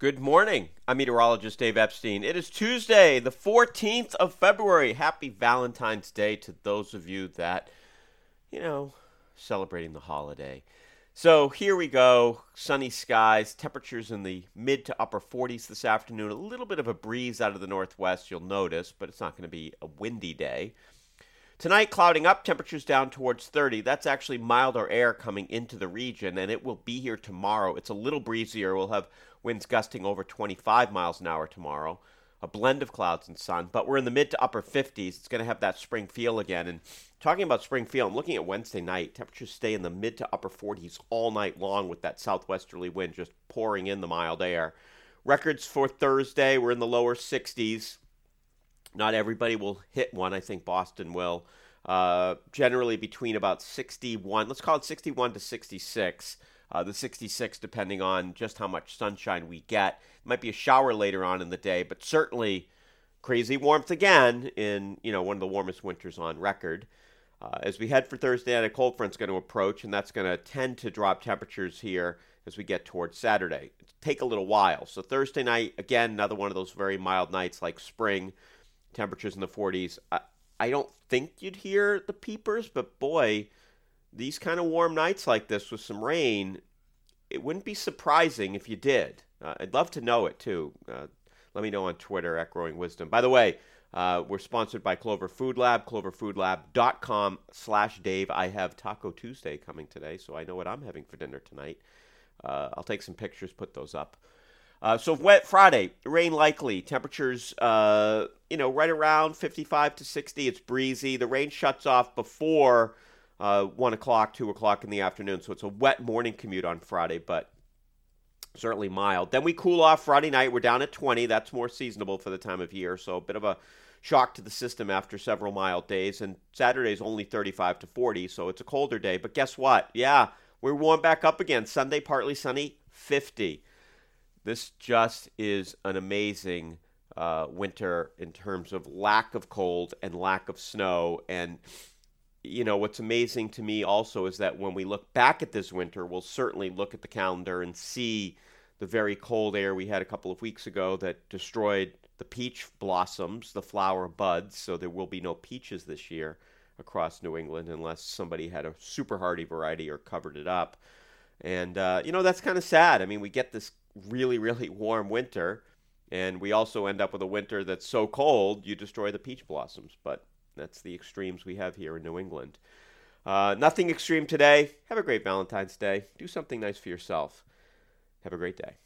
Good morning. I'm meteorologist Dave Epstein. It is Tuesday, the 14th of February. Happy Valentine's Day to those of you that, you know, celebrating the holiday. So here we go. Sunny skies, temperatures in the mid to upper 40s this afternoon. A little bit of a breeze out of the northwest, you'll notice, but it's not going to be a windy day. Tonight, clouding up, temperatures down towards 30. That's actually milder air coming into the region, and it will be here tomorrow. It's a little breezier. We'll have winds gusting over 25 miles an hour tomorrow. A blend of clouds and sun, but we're in the mid to upper 50s. It's going to have that spring feel again. And talking about spring feel, I'm looking at Wednesday night. Temperatures stay in the mid to upper 40s all night long with that southwesterly wind just pouring in the mild air. Records for Thursday were in the lower 60s. Not everybody will hit one. I think Boston will. Uh, generally between about 61, let's call it 61 to 66. Uh, the 66, depending on just how much sunshine we get. It might be a shower later on in the day, but certainly crazy warmth again in you know one of the warmest winters on record. Uh, as we head for Thursday night, a cold front's going to approach, and that's going to tend to drop temperatures here as we get towards Saturday. It'll take a little while. So Thursday night, again, another one of those very mild nights like spring temperatures in the 40s. I, I don't think you'd hear the peepers, but boy, these kind of warm nights like this with some rain, it wouldn't be surprising if you did. Uh, I'd love to know it too. Uh, let me know on Twitter at Growing Wisdom. By the way, uh, we're sponsored by Clover Food Lab, cloverfoodlab.com slash Dave. I have Taco Tuesday coming today, so I know what I'm having for dinner tonight. Uh, I'll take some pictures, put those up. Uh, so wet Friday, rain likely. Temperatures, uh, you know, right around 55 to 60. It's breezy. The rain shuts off before uh, one o'clock, two o'clock in the afternoon. So it's a wet morning commute on Friday, but certainly mild. Then we cool off Friday night. We're down at 20. That's more seasonable for the time of year. So a bit of a shock to the system after several mild days. And Saturday's only 35 to 40, so it's a colder day. But guess what? Yeah, we're warm back up again. Sunday, partly sunny, 50 this just is an amazing uh, winter in terms of lack of cold and lack of snow. And, you know, what's amazing to me also is that when we look back at this winter, we'll certainly look at the calendar and see the very cold air we had a couple of weeks ago that destroyed the peach blossoms, the flower buds. So there will be no peaches this year across New England unless somebody had a super hardy variety or covered it up. And, uh, you know, that's kind of sad. I mean, we get this really, really warm winter. And we also end up with a winter that's so cold you destroy the peach blossoms. But that's the extremes we have here in New England. Uh, nothing extreme today. Have a great Valentine's Day. Do something nice for yourself. Have a great day.